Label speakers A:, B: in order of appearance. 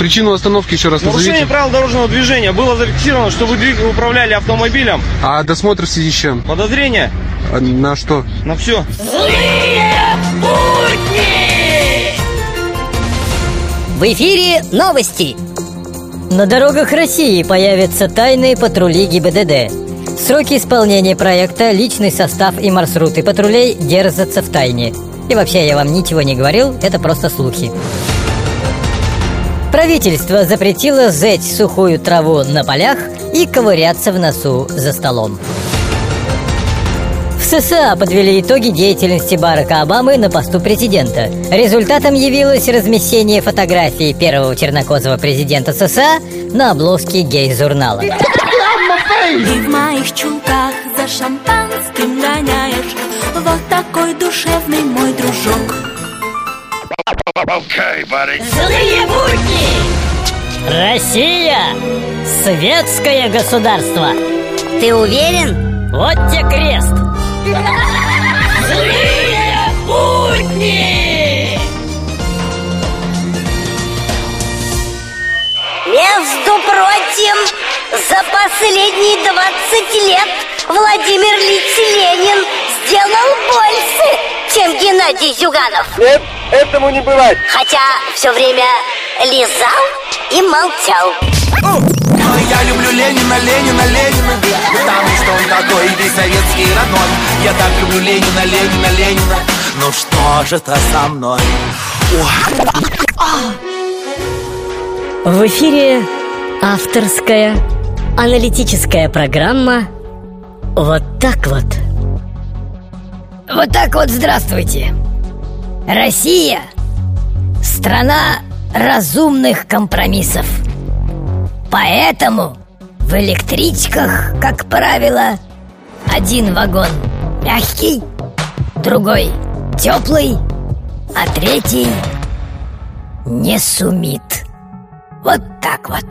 A: Причину остановки еще раз
B: Нарушение
A: назовите.
B: правил дорожного движения. Было зафиксировано, что вы двиг- управляли автомобилем.
A: А досмотр в связи с чем?
B: Подозрение
A: А На что?
B: на все.
C: В эфире новости. На дорогах России появятся тайные патрули ГИБДД. Сроки исполнения проекта, личный состав и маршруты патрулей держатся в тайне. И вообще я вам ничего не говорил, это просто слухи. Правительство запретило зеть сухую траву на полях и ковыряться в носу за столом. В США подвели итоги деятельности Барака Обамы на посту президента. Результатом явилось размещение фотографии первого чернокожего президента США на обложке гей-журнала.
D: Ты в моих чулках за шампанским гоняешь Вот такой душевный мой дружок
C: Злые будни! Россия! Светское государство! Ты уверен? Вот тебе крест! Злые будни!
E: Между прочим, за последние 20 лет Владимир Ильич Ленин сделал Геннадий Зюганов.
B: Нет, этому не бывать.
E: Хотя все время лизал и молчал.
F: Я люблю Ленина, Ленина, Ленина Потому что он такой весь советский родной Я так люблю Ленина, Ленина, Ленина Ну что же это со мной?
C: В эфире авторская аналитическая программа «Вот так вот». Вот так вот здравствуйте. Россия – страна разумных компромиссов. Поэтому в электричках, как правило, один вагон мягкий, другой теплый, а третий не сумит. Вот так вот.